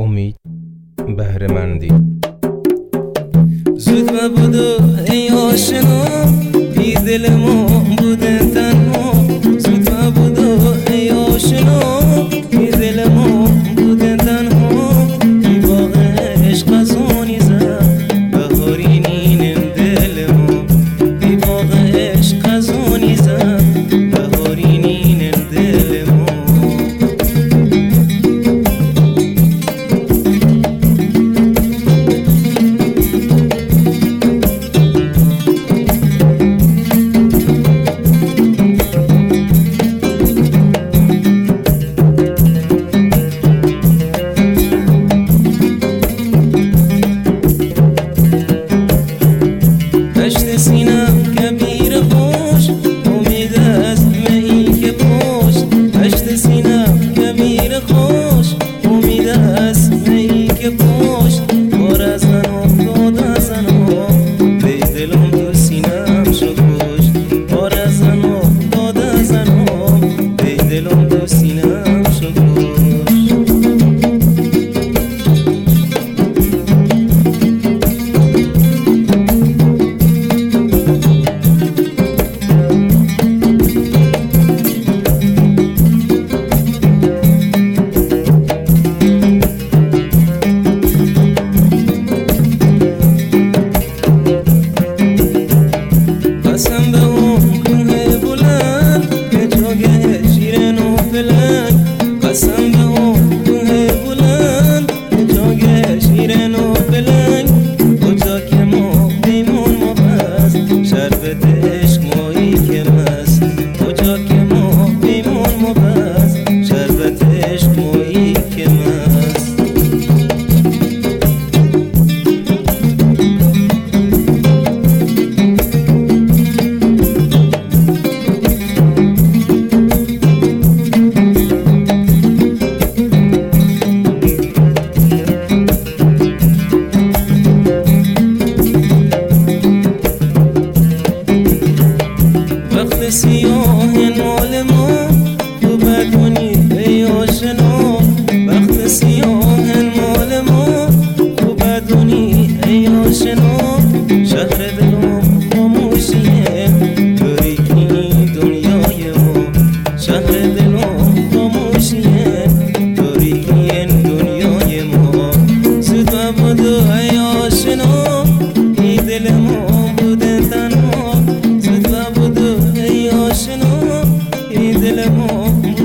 امید بهرمندی زود مبادا ای آشنا بی دل ما presión dil mein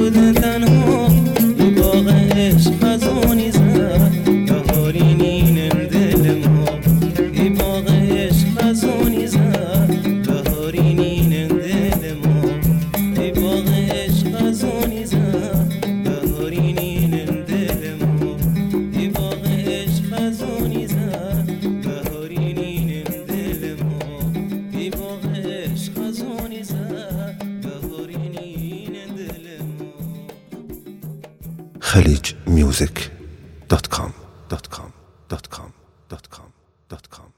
خليجميوزيك.com.com.com.com.com